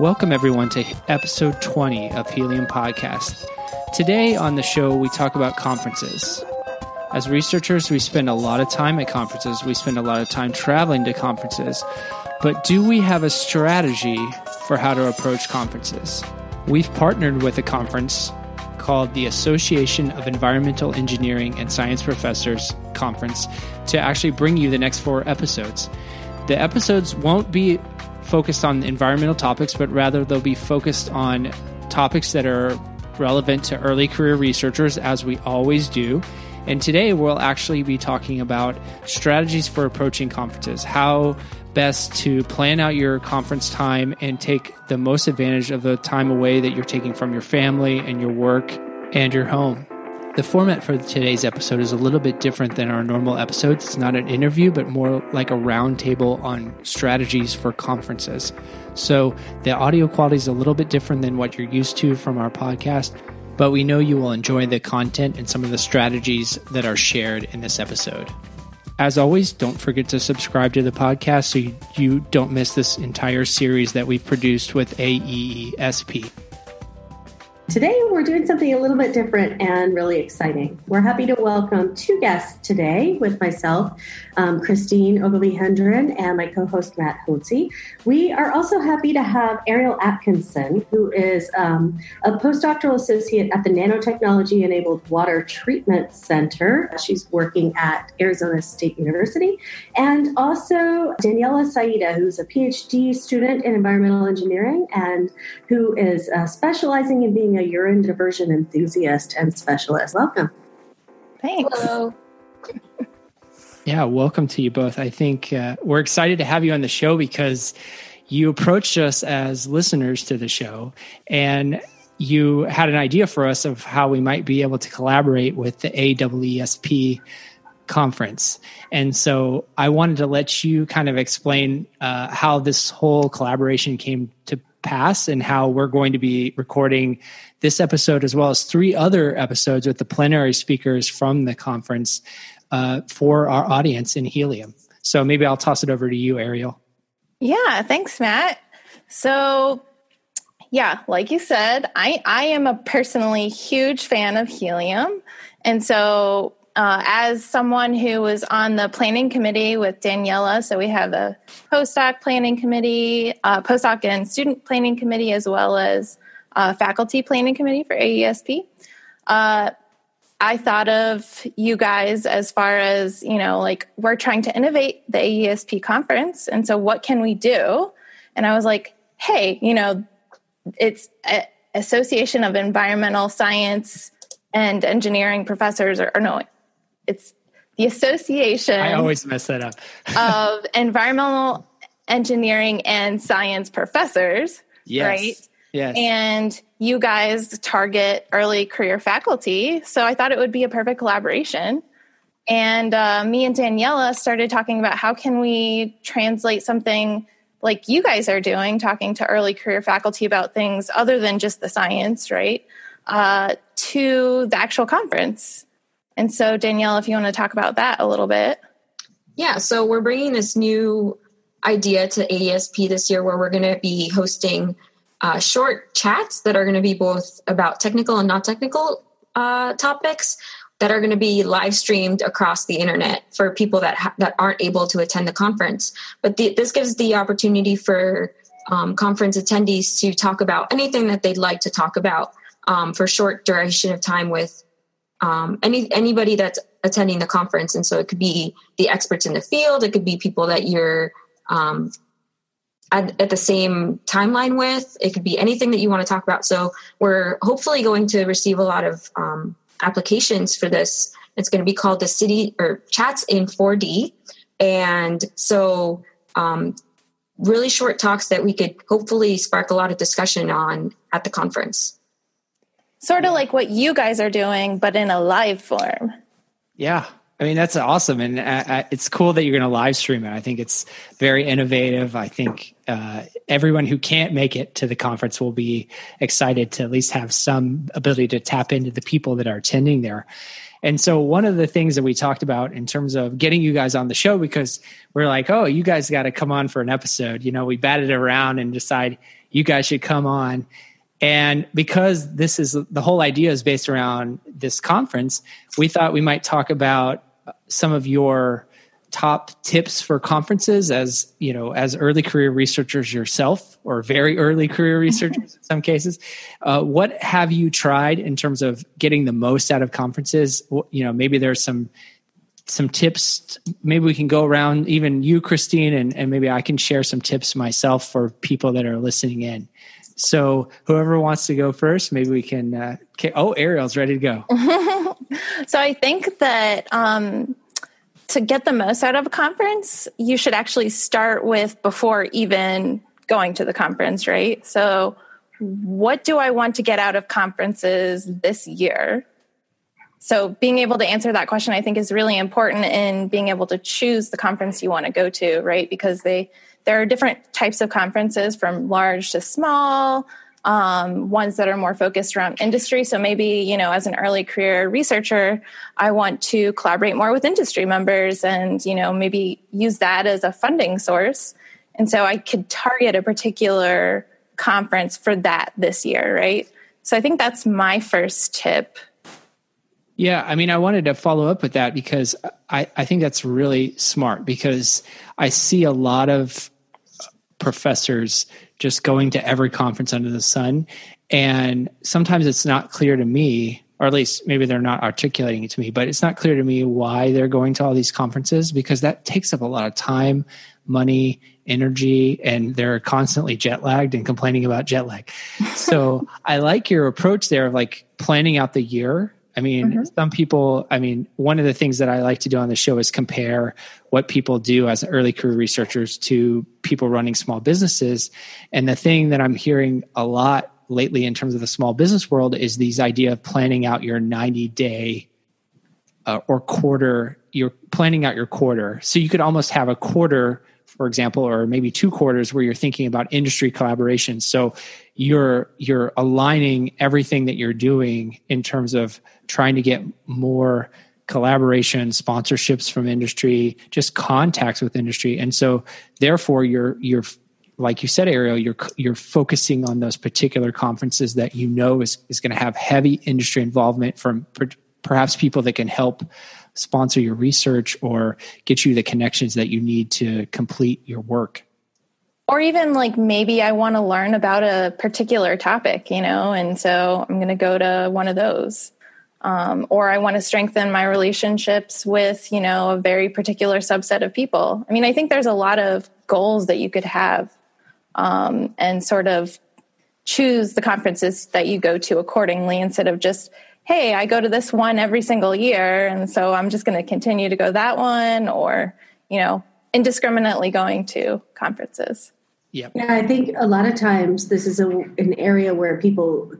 Welcome, everyone, to episode 20 of Helium Podcast. Today on the show, we talk about conferences. As researchers, we spend a lot of time at conferences, we spend a lot of time traveling to conferences. But do we have a strategy for how to approach conferences? We've partnered with a conference called the Association of Environmental Engineering and Science Professors Conference to actually bring you the next four episodes. The episodes won't be focused on environmental topics, but rather they'll be focused on topics that are relevant to early career researchers, as we always do. And today we'll actually be talking about strategies for approaching conferences, how best to plan out your conference time and take the most advantage of the time away that you're taking from your family and your work and your home. The format for today's episode is a little bit different than our normal episodes. It's not an interview, but more like a roundtable on strategies for conferences. So the audio quality is a little bit different than what you're used to from our podcast, but we know you will enjoy the content and some of the strategies that are shared in this episode. As always, don't forget to subscribe to the podcast so you, you don't miss this entire series that we've produced with AEESP. Today, we're doing something a little bit different and really exciting. We're happy to welcome two guests today with myself, um, Christine Ogilvie Hendren, and my co host, Matt Hotze. We are also happy to have Ariel Atkinson, who is um, a postdoctoral associate at the Nanotechnology Enabled Water Treatment Center. She's working at Arizona State University. And also Daniela Saetta, who's a PhD student in environmental engineering and who is uh, specializing in being a urine diversion enthusiast and specialist. Welcome. Thanks. Hello. Yeah, welcome to you both. I think uh, we're excited to have you on the show because you approached us as listeners to the show and you had an idea for us of how we might be able to collaborate with the AEESP conference. And so I wanted to let you kind of explain uh, how this whole collaboration came to pass and how we're going to be recording this episode as well as three other episodes with the plenary speakers from the conference uh, for our audience in Helium. So maybe I'll toss it over to you, Ariel. Yeah, thanks, Matt. So, yeah, like you said, I, I am a personally huge fan of helium. And so, uh, as someone who was on the planning committee with Daniela, so we have the postdoc planning committee, uh, postdoc and student planning committee, as well as uh, faculty planning committee for AESP. Uh, I thought of you guys as far as, you know, like we're trying to innovate the AESP conference. And so what can we do? And I was like, hey, you know, it's a Association of Environmental Science and Engineering Professors, or, or no, it's the Association. I always mess that up. of Environmental Engineering and Science Professors, yes. right? Yes. And you guys target early career faculty. So I thought it would be a perfect collaboration. And uh, me and Daniela started talking about how can we translate something like you guys are doing, talking to early career faculty about things other than just the science, right? Uh, to the actual conference. And so, Danielle, if you want to talk about that a little bit. Yeah, so we're bringing this new idea to AESP this year where we're going to be hosting uh, short chats that are going to be both about technical and not technical uh, topics that are going to be live streamed across the internet for people that ha- that aren't able to attend the conference. But the, this gives the opportunity for um, conference attendees to talk about anything that they'd like to talk about um, for short duration of time with um, any anybody that's attending the conference. And so it could be the experts in the field, it could be people that you're um, at, at, the same timeline with. It could be anything that you want to talk about. So we're hopefully going to receive a lot of um, applications for this. It's going to be called the City or Chats in 4D, and so um, really short talks that we could hopefully spark a lot of discussion on at the conference. Sort of like what you guys are doing, but in a live form. Yeah, I mean, that's awesome. And uh, uh it's cool that you're going to live stream it. I think it's very innovative. I think uh, everyone who can't make it to the conference will be excited to at least have some ability to tap into the people that are attending there. And so, one of the things that we talked about in terms of getting you guys on the show, because we're like, oh, you guys got to come on for an episode. You know, we batted around and decide, you guys should come on. And because this is the whole idea is based around this conference, we thought we might talk about some of your top tips for conferences as you know as early career researchers yourself or very early career researchers in some cases. Uh, what have you tried in terms of getting the most out of conferences? You know maybe there's some some tips maybe we can go around even you christine and, and maybe i can share some tips myself for people that are listening in so whoever wants to go first maybe we can uh, oh ariel's ready to go so i think that um, to get the most out of a conference, you should actually start with before even going to the conference, right? So, what do I want to get out of conferences this year? So, being able to answer that question, I think, is really important in being able to choose the conference you want to go to, right? Because they there are different types of conferences from large to small um, ones that are more focused around industry. So maybe, you know, as an early career researcher, I want to collaborate more with industry members and, you know, maybe use that as a funding source. And so I could target a particular conference for that this year, right? So I think that's my first tip. Yeah, I mean, I wanted to follow up with that because I, I think that's really smart because I see a lot of professors just going to every conference under the sun. And sometimes it's not clear to me, or at least maybe they're not articulating it to me, but it's not clear to me why they're going to all these conferences because that takes up a lot of time, money, energy, and they're constantly jet lagged and complaining about jet lag. so I like your approach there of like planning out the year I mean, mm-hmm. some people, I mean, one of the things that I like to do on the show is compare what people do as early career researchers to people running small businesses. And the thing that I'm hearing a lot lately in terms of the small business world is these idea of planning out your 90 day uh, or quarter, you're planning out your quarter. So you could almost have a quarter for example, or maybe two quarters where you're thinking about industry collaboration. So you're you're aligning everything that you're doing in terms of trying to get more collaboration, sponsorships from industry, just contacts with industry. And so therefore you're you're like you said, Ariel, you're you're focusing on those particular conferences that you know is is going to have heavy industry involvement from perhaps people that can help sponsor your research or get you the connections that you need to complete your work or even like maybe I want to learn about a particular topic, you know, and so I'm going to go to one of those. Um, or I want to strengthen my relationships with, you know, a very particular subset of people. I mean, I think there's a lot of goals that you could have um, and sort of choose the conferences that you go to accordingly instead of just hey, I go to this one every single year, and so I'm just going to continue to go that one, or you know, indiscriminately going to conferences. Yep. Yeah, I think a lot of times this is a, an area where people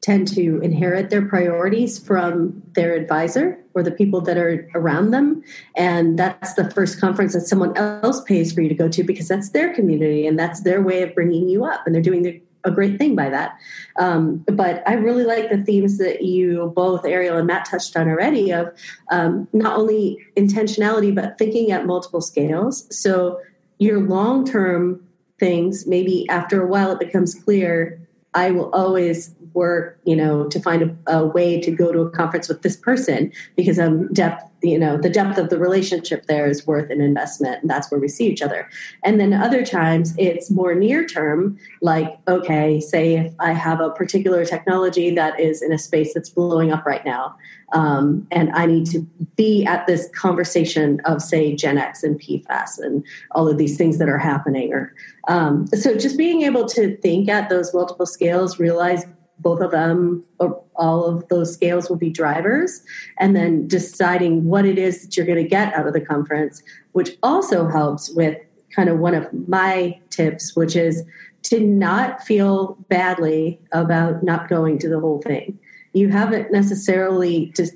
tend to inherit their priorities from their advisor or the people that are around them. And that's the first conference that someone else pays for you to go to because that's their community and that's their way of bringing you up. And they're doing the a great thing by that. Um, but I really like the themes that you both, Ariel and Matt, touched on already of um, not only intentionality, but thinking at multiple scales. So your long term things, maybe after a while it becomes clear I will always work, you know, to find a, a, way to go to a conference with this person because I'm depth, you know, the depth of the relationship there is worth an investment, and that's where we see each other. And then other times it's more near term, like okay, say if I have a particular technology that is in a space that's blowing up right now, um, and I need to be at this conversation of say GenX and PFAS and all of these things that are happening, or um, so just being able to think at those multiple scales, realize both of them or all of those scales will be drivers. And then deciding what it is that you're going to get out of the conference which also helps with kind of one of my tips which is to not feel badly about not going to the whole thing. You haven't necessarily just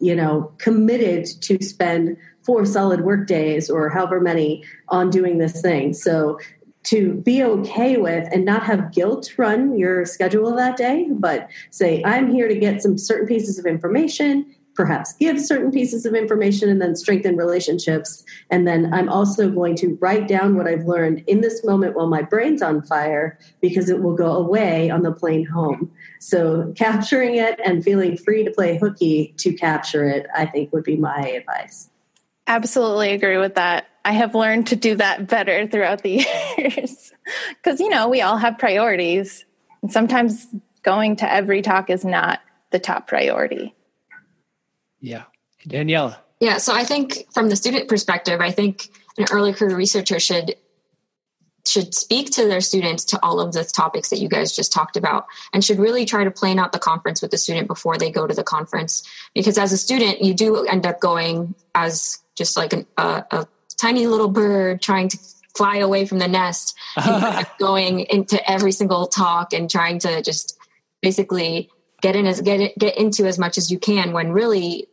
you know committed to spend four solid work days or however many on doing this thing. So to be okay with and not have guilt run your schedule that day, but say, I'm here to get some certain pieces of information perhaps give certain pieces of information and then strengthen relationships. And then I'm also going to write down what I've learned in this moment while my brain's on fire because it will go away on the plane home. So capturing it and feeling free to play hooky to capture it, I think would be my advice. Absolutely agree with that. I have learned to do that better throughout the years because, you know, we all have priorities. And sometimes going to every talk is not the top priority. Yeah. Daniela. Yeah. So I think from the student perspective, I think an early career researcher should should speak to their students to all of the topics that you guys just talked about and should really try to plan out the conference with the student before they go to the conference because as a student you do end up going as just like an, a, a tiny little bird trying to fly away from the nest going into every single talk and trying to just basically get in as get it, get into as much as you can when really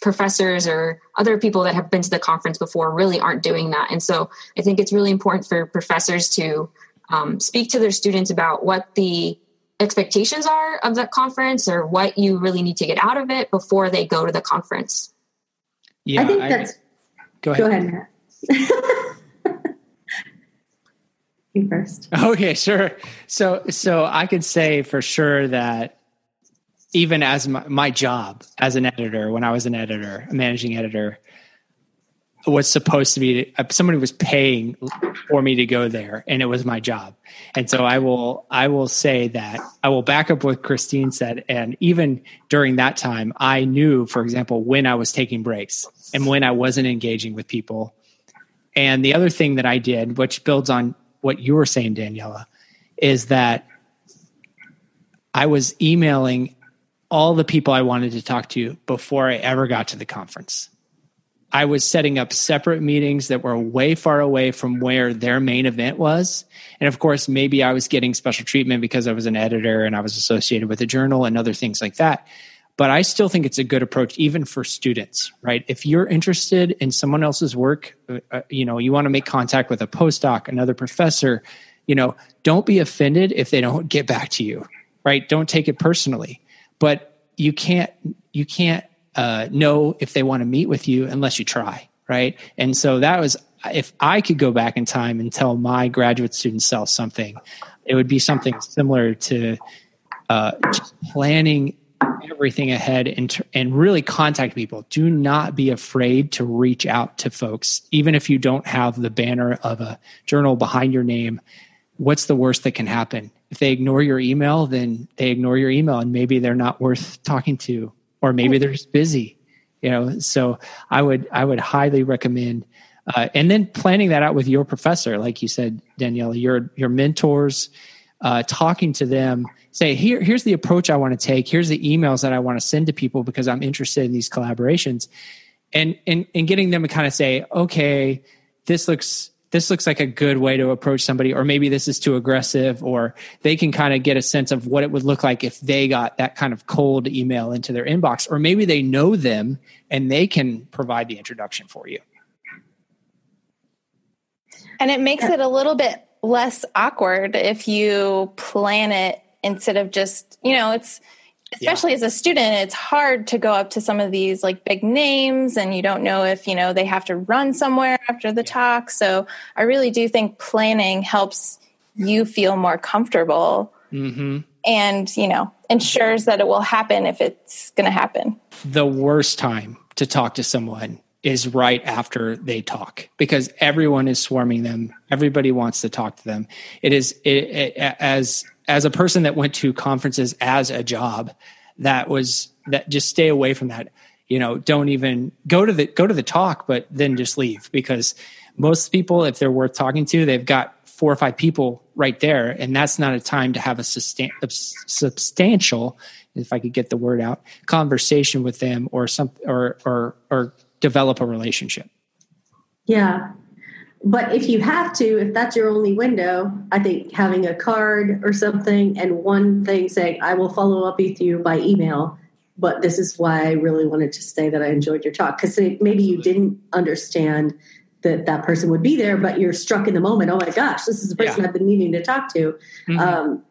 professors or other people that have been to the conference before really aren't doing that. And so i think it's really important for professors to um, speak to their students about what the expectations are of that conference or what you really need to get out of it before they go to the conference. Yeah i think that's go ahead, go ahead Matt. You first okay sure so so i could say for sure that even as my, my, job as an editor, when I was an editor, a managing editor, was supposed to be uh, somebody was paying for me to go there, and it was my job. And so I will I will say that I will back up what Christine said, and even during that time, I knew, for example, when I was taking breaks and when I wasn't engaging with people. And the other thing that I did, which builds on what you were saying, Daniela, is that I was emailing all the people I wanted to talk to before I ever got to the conference. I was setting up separate meetings that were way far away from where their main event was. And of course, maybe I was getting special treatment because I was an editor and I was associated with a journal and other things like that. But I still think it's a good approach, even for students, right? If you're interested in someone else's work, uh, uh you know, you want to make contact with a postdoc, another professor, you know, don't be offended if they don't get back to you, right? Don't take it personally but you can't you can't uh, know if they want to meet with you unless you try right and so that was if i could go back in time and tell my graduate student self something it would be something similar to uh, planning everything ahead and, and really contact people. Do not be afraid to reach out to folks, even if you don't have the banner of a journal behind your name. What's the worst that can happen? if they ignore your email, then they ignore your email and maybe they're not worth talking to, or maybe they're just busy. You know, so I would I would highly recommend uh, and then planning that out with your professor, like you said, Daniela, your your mentors, uh, talking to them, say here here's the approach I want to take. Here's the emails that I want to send to people because I'm interested in these collaborations, and and and getting them to kind of say, okay, this looks this looks like a good way to approach somebody, or maybe this is too aggressive, or they can kind of get a sense of what it would look like if they got that kind of cold email into their inbox, or maybe they know them and they can provide the introduction for you. And it makes it a little bit less awkward if you plan it instead of just, you know, it's especially yeah. as a student it's hard to go up to some of these like big names and you don't know if you know they have to run somewhere after the talk so i really do think planning helps you feel more comfortable mm-hmm. and you know ensures that it will happen if it's going to happen the worst time to talk to someone is right after they talk because everyone is swarming them. Everybody wants to talk to them. It is it, it, as as a person that went to conferences as a job that was that just stay away from that. You know don't even go to the go to the talk but then just leave because most people if they're worth talking to they've got four or five people right there and that's not a time to have a, a substantial if i could get the word out conversation with them or some or or or develop a relationship yeah but if you have to, if that's your only window, I think having a card or something and one thing saying, I will follow up with you by email, but this is why I really wanted to say that I enjoyed your talk. Because maybe you didn't understand that that person would be there, but you're struck in the moment. Oh my gosh, this is the person yeah. I've been needing to talk to. Mm-hmm. Um,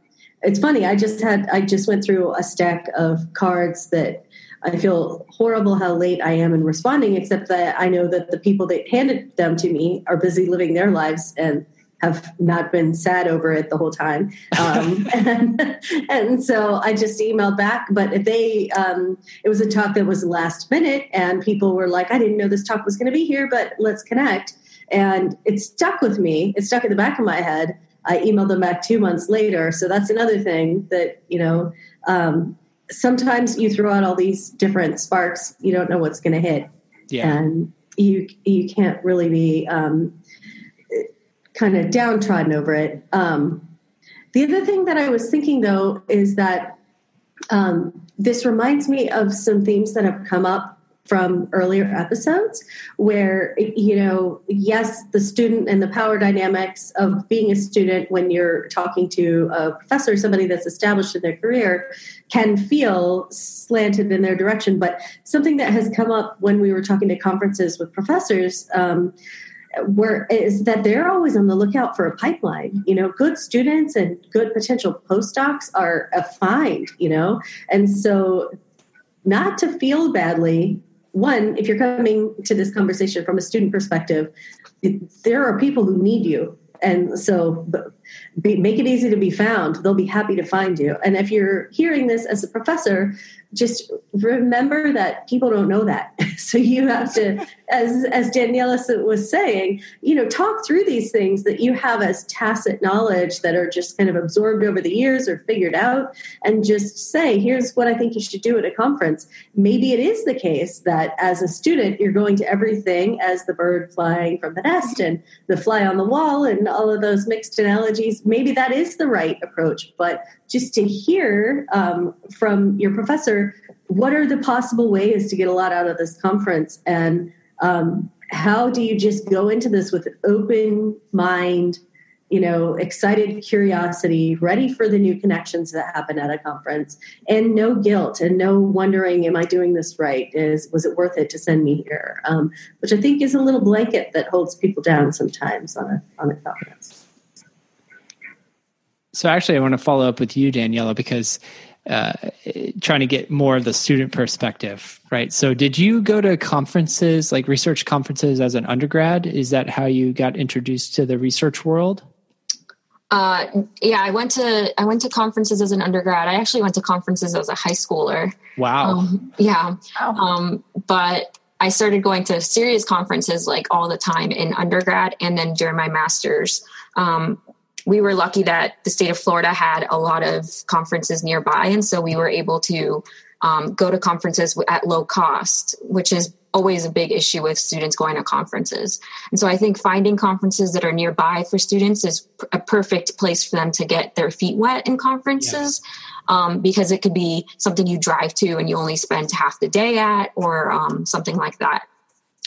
it's funny. I just had, I just went through a stack of cards that I feel horrible how late I am in responding, except that I know that the people that handed them to me are busy living their lives and have not been sad over it the whole time. Um, and, and, so I just emailed back, but they, um, it was a talk that was last minute and people were like, I didn't know this talk was going to be here, but let's connect. And it stuck with me. It stuck in the back of my head. I emailed them back two months later. So that's another thing that, you know, um, sometimes you throw out all these different sparks, you don't know what's going to hit. Yeah. And you, you can't really be, um, kind of downtrodden over it. Um, the other thing that I was thinking though is that um, this reminds me of some themes that have come up from earlier episodes where you know yes the student and the power dynamics of being a student when you're talking to a professor somebody that's established in their career can feel slanted in their direction but something that has come up when we were talking to conferences with professors um, where is that they're always on the lookout for a pipeline. You know, good students and good potential postdocs are a find. You know, and so not to feel badly. One, if you're coming to this conversation from a student perspective, there are people who need you, and so be, make it easy to be found. They'll be happy to find you. And if you're hearing this as a professor, just remember that people don't know that. so you have to, as as Daniela was saying, you know, talk through these things that you have as tacit knowledge that are just kind of absorbed over the years or figured out, and just say, here's what I think you should do at a conference. Maybe it is the case that as a student, you're going to everything as the bird flying from the nest and the fly on the wall and all of those mixed analogies. Maybe that is the right approach, but just to hear um, from your professor what are the possible ways to get a lot out of this conference? And um, how do you just go into this with open mind you know excited curiosity ready for the new connections that happen at a conference and no guilt and no wondering am i doing this right? Is was it worth it to send me here? Um, which i think is a little blanket that holds people down sometimes on a on a conference. So actually, I want to follow up with you, Daniela, because uh, trying to get more of the student perspective, right? So, did you go to conferences, like research conferences, as an undergrad? Is that how you got introduced to the research world? Uh, yeah, I went to I went to conferences as an undergrad. I actually went to conferences as a high schooler. Wow. Um, yeah, wow. Um, but I started going to serious conferences like all the time in undergrad, and then during my master's. Um, we were lucky that the state of Florida had a lot of conferences nearby. And so we were able to um, go to conferences at low cost, which is always a big issue with students going to conferences. And so I think finding conferences that are nearby for students is a perfect place for them to get their feet wet in conferences. Yeah. Um, because it could be something you drive to and you only spend half the day at, or um, something like that.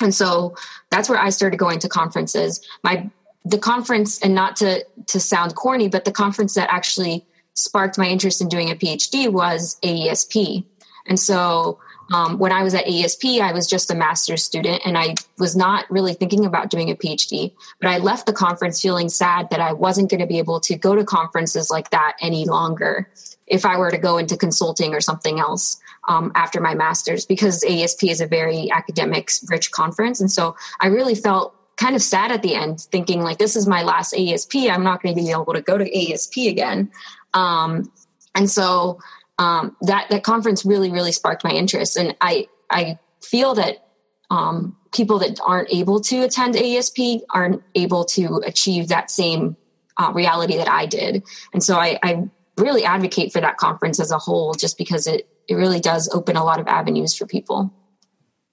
And so that's where I started going to conferences. My the conference and not to to sound corny but the conference that actually sparked my interest in doing a phd was aesp and so um, when i was at aesp i was just a master's student and i was not really thinking about doing a phd but i left the conference feeling sad that i wasn't going to be able to go to conferences like that any longer if i were to go into consulting or something else um, after my master's because asp is a very academic rich conference. And so i really felt kind of sad at the end, thinking like this is my last ASP. I'm not going to be able to go to ASP again. Um, and so um, that that conference really really sparked my interest, and I I feel that um, people that aren't able to attend ASP aren't able to achieve that same uh, reality that I did, and so I, I really advocate for that conference as a whole, just because it it really does open a lot of avenues for people.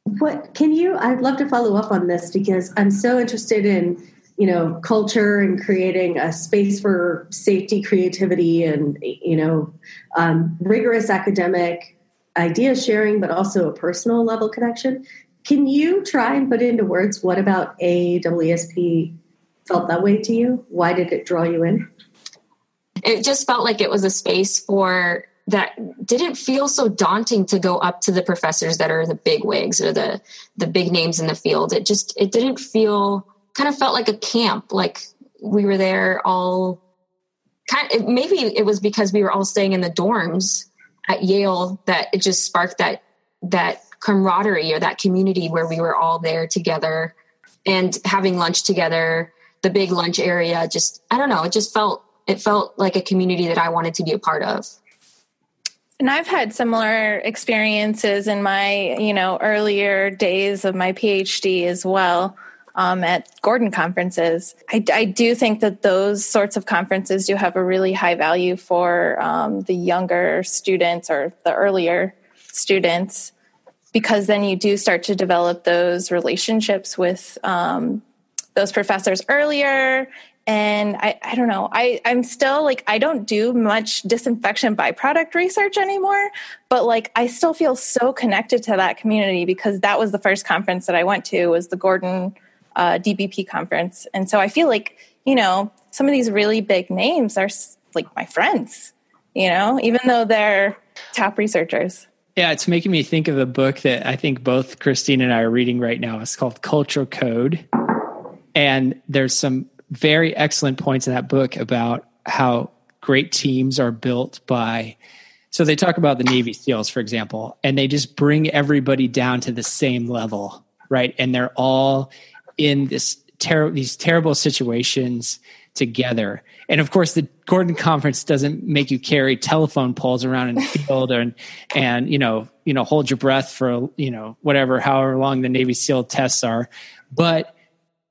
What can you? I'd love to follow up on this because I'm so interested in you know culture and creating a space for safety, creativity, and you know um, rigorous academic idea sharing, but also a personal level connection. Can you try and put into words what about AEESP felt that way to you? Why did it draw you in? It just felt like it was a space for that didn't feel so daunting to go up to the professors that are the big wigs or the the big names in the field. It just it didn't feel kind of felt like a camp like we were there all kind of, maybe it was because we were all staying in the dorms at Yale that it just sparked that that camaraderie or that community where we were all there together and having lunch together the big lunch area just i don't know it just felt it felt like a community that i wanted to be a part of and I've had similar experiences in my, you know, earlier days of my PhD as well um, at Gordon conferences. I, I, do think that those sorts of conferences do have a really high value for um, the younger students or the earlier students because then you do start to develop those relationships with um, those professors earlier and I, I don't know I, i'm still like i don't do much disinfection byproduct research anymore but like i still feel so connected to that community because that was the first conference that i went to was the gordon uh, dbp conference and so i feel like you know some of these really big names are like my friends you know even though they're top researchers yeah, it's making me think of a book that I think both Christine and I are reading right now. It's called Cultural Code. And there's some very excellent points in that book about how great teams are built by so they talk about the navy seals for example and they just bring everybody down to the same level right? And they're all in this ter- these terrible situations together. And of course the gordon conference doesn't make you carry telephone poles around in the field and and you know you know hold your breath for you know whatever however long the navy seal tests are. But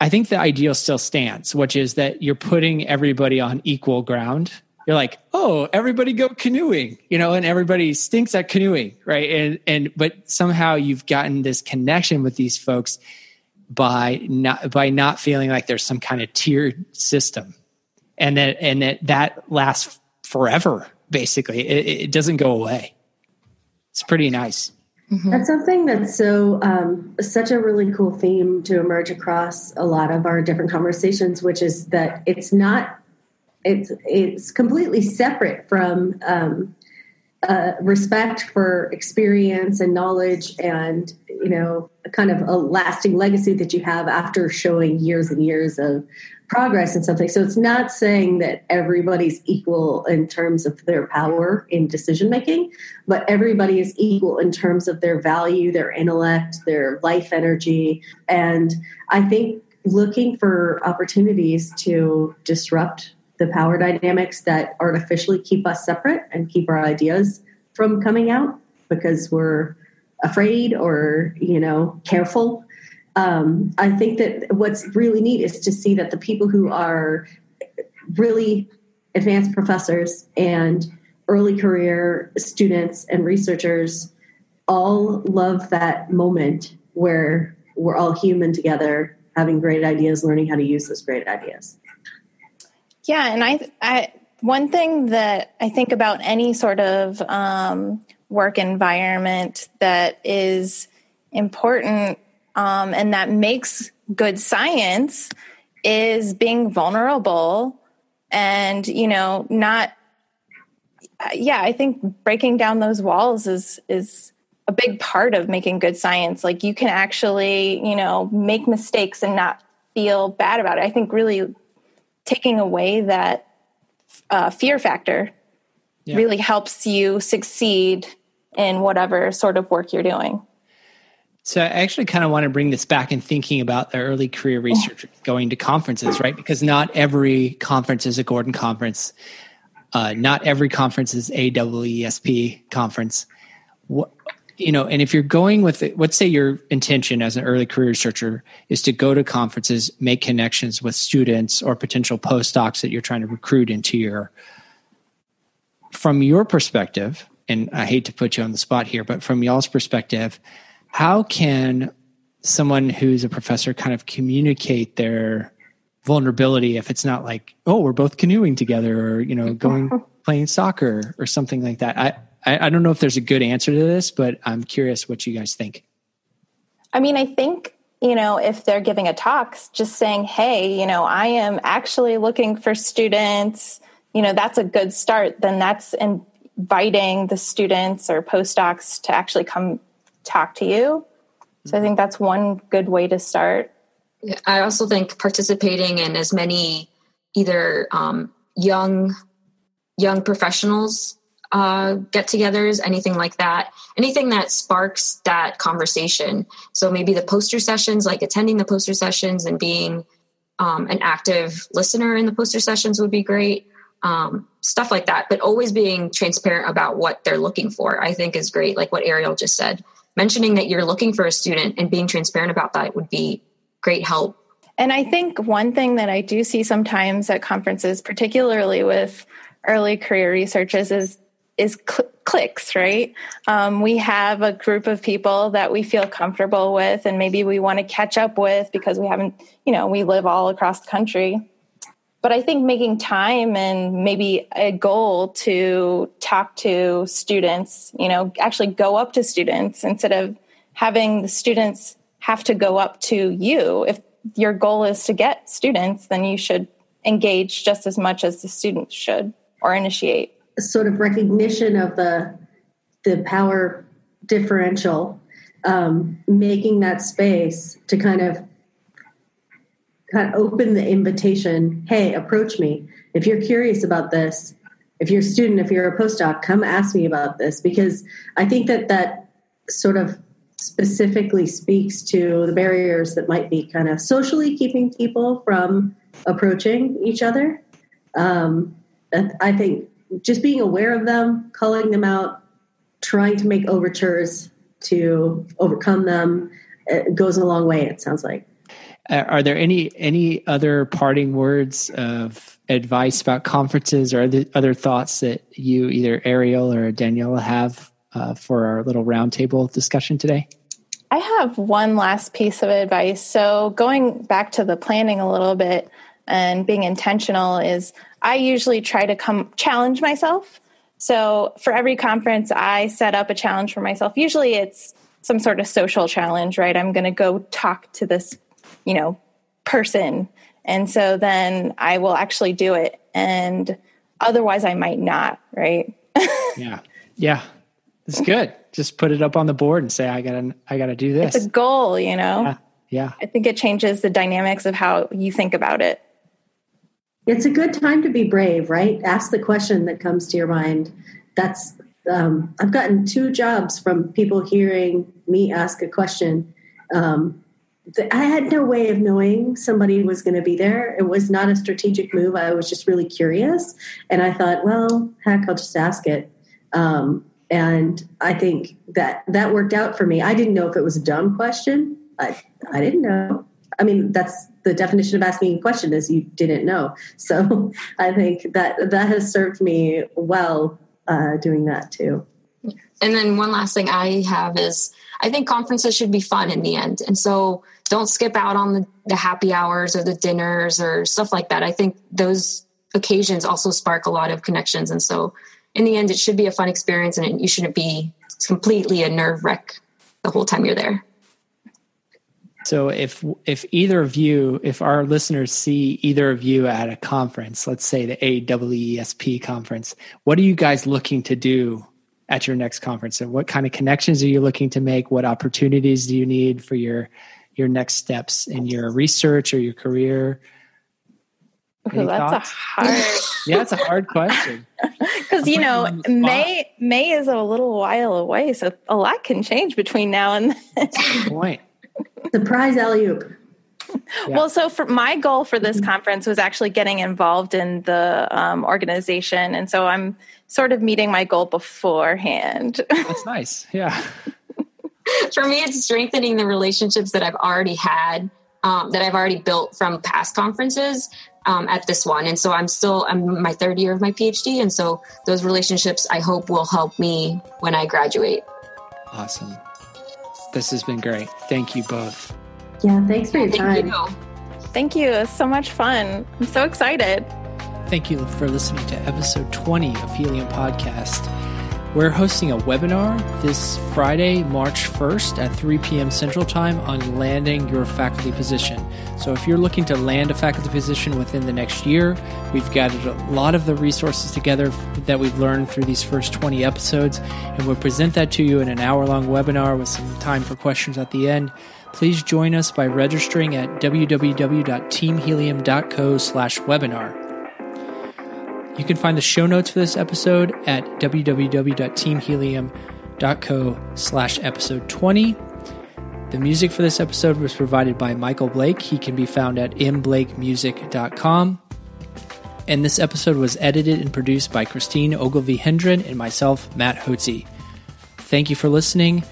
I think the ideal still stands, which is that you're putting everybody on equal ground. You're like, oh, everybody go canoeing, you know, and everybody stinks at canoeing, right? And and but somehow you've gotten this connection with these folks by not by not feeling like there's some kind of tiered system, and that and that that lasts forever. Basically, it, it doesn't go away. It's pretty nice. Mm-hmm. That's something that's so um, such a really cool theme to emerge across a lot of our different conversations, which is that it's not it's it's completely separate from um, uh, respect for experience and knowledge and you know kind of a lasting legacy that you have after showing years and years of progress in something. So it's not saying that everybody's equal in terms of their power in decision making, but everybody is equal in terms of their value, their intellect, their life energy. And I think looking for opportunities to disrupt the power dynamics that artificially keep us separate and keep our ideas from coming out because we're afraid or you know careful um, I think that what's really neat is to see that the people who are really advanced professors and early career students and researchers all love that moment where we're all human together, having great ideas, learning how to use those great ideas. Yeah, and I, I one thing that I think about any sort of um, work environment that is important um, and that makes good science is being vulnerable and you know not yeah i think breaking down those walls is is a big part of making good science. Like you can actually you know make mistakes and not feel bad about it. I think really taking away that uh, fear factor yeah. really helps you succeed in whatever sort of work you're doing so I actually kind of want to bring this back in thinking about the early career researchers going to conferences, right? Because not every conference is a Gordon conference. Uh, not every conference is a AEESP conference. What, you know, and if you're going with it, let's say your intention as an early career researcher is to go to conferences, make connections with students or potential postdocs that you're trying to recruit into your. From your perspective, and I hate to put you on the spot here, but from y'all's perspective, how can someone who's a professor kind of communicate their vulnerability if it's not like oh we're both canoeing together or you know going playing soccer or something like that? I, I i don't know if there's a good answer to this but i'm curious what you guys think. I mean i think you know if they're giving a talk just saying hey you know i am actually looking for students you know that's a good start. Then that's inviting the students or postdocs to actually come talk to you. So I think that's one good way to start. I also think participating in as many either um, young young professionals uh, get-togethers, anything like that, anything that sparks that conversation. So maybe the poster sessions, like attending the poster sessions and being um, an active listener in the poster sessions would be great. Um, stuff like that, but always being transparent about what they're looking for, I think is great. Like what Ariel just said, mentioning that you're looking for a student and being transparent about that would be great help. And I think one thing that I do see sometimes at conferences, particularly with early career researchers, is is cl- clicks, right? Um, we have a group of people that we feel comfortable with, and maybe we want to catch up with because we haven't, you know, we live all across the country but I think making time and maybe a goal to talk to students, you know, actually go up to students instead of having the students have to go up to you. If your goal is to get students, then you should engage just as much as the students should or initiate. Sort of recognition of the the power differential, um, making that space to kind of kind of open the invitation hey approach me. If you're curious about this if you're a student if you're a postdoc come ask me about this. Because i think that that sort of specifically speaks to the barriers that might be kind of socially keeping people from approaching each other. Um, i think just being aware of them calling them out trying to make overtures to overcome them goes a long way it sounds like are there any any other parting words of advice about conferences or other, thoughts that you either Ariel or Daniela have uh, for our little roundtable discussion today? I have one last piece of advice. So going back to the planning a little bit and being intentional is I usually try to come challenge myself. So for every conference, I set up a challenge for myself. Usually it's some sort of social challenge, right? I'm going to go talk to this you know, person. And so then I will actually do it. And otherwise I might not, right? yeah. Yeah. It's good. Just put it up on the board and say, I gotta, I gotta do this. It's a goal, you know? Yeah. yeah. I think it changes the dynamics of how you think about it. It's a good time to be brave, right? Ask the question that comes to your mind. That's, um, I've gotten two jobs from people hearing me ask a question. Um, I had no way of knowing somebody was going to be there. It was not a strategic move. I was just really curious. And I thought, well, heck, I'll just ask it. Um, and I think that that worked out for me. I didn't know if it was a dumb question. I, I didn't know. I mean, that's the definition of asking a question is you didn't know. So I think that that has served me well uh, doing that too. And then one last thing I have is I think conferences should be fun in the end. And so don't skip out on the, the happy hours or the dinners or stuff like that. I think those occasions also spark a lot of connections. And so in the end, it should be a fun experience and you shouldn't be completely a nerve wreck the whole time you're there. So if if either of you, if our listeners see either of you at a conference, let's say the AEESP conference, what are you guys looking to do at your next conference. And what kind of connections are you looking to make? What opportunities do you need for your your next steps in your research or your career? Ooh, that's thoughts? a hard yeah that's a hard question. Because you know may may is a little while away so a lot can change between now and then. Point. Surprise alley oop yeah. Well, so for my goal for this mm-hmm. conference was actually getting involved in the um, organization, and so I'm sort of meeting my goal beforehand. That's nice. Yeah. for me, it's strengthening the relationships that I've already had, um, that I've already built from past conferences um, at this one, and so I'm still I'm my third year of my PhD, and so those relationships I hope will help me when I graduate. Awesome. This has been great. Thank you both. Yeah, thanks for your time. Thank time. You. Thank you. It's so much fun. I'm so excited. Thank you for listening to episode 20 of Helium Podcast. We're hosting a webinar this Friday, March 1st at 3 p.m. Central Time on landing your faculty position. So, if you're looking to land a faculty position within the next year, we've gathered a lot of the resources together that we've learned through these first 20 episodes, and we'll present that to you in an hour long webinar with some time for questions at the end. Please join us by registering at www.teamhelium.co slash webinar. You can find the show notes for this episode at www.teamhelium.co slash episode 20. The music for this episode was provided by Michael Blake. He can be found at mblakemusic.com. And this episode was edited and produced by Christine Ogilvie Hendren and myself, Matt Hotze. Thank you for listening.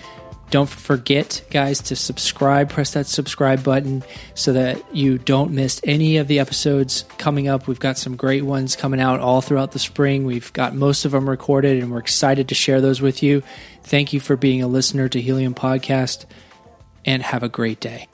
Don't forget, guys, to subscribe. Press that subscribe button so that you don't miss any of the episodes coming up. We've got some great ones coming out all throughout the spring. We've got most of them recorded, and we're excited to share those with you. Thank you for being a listener to Helium Podcast, and have a great day.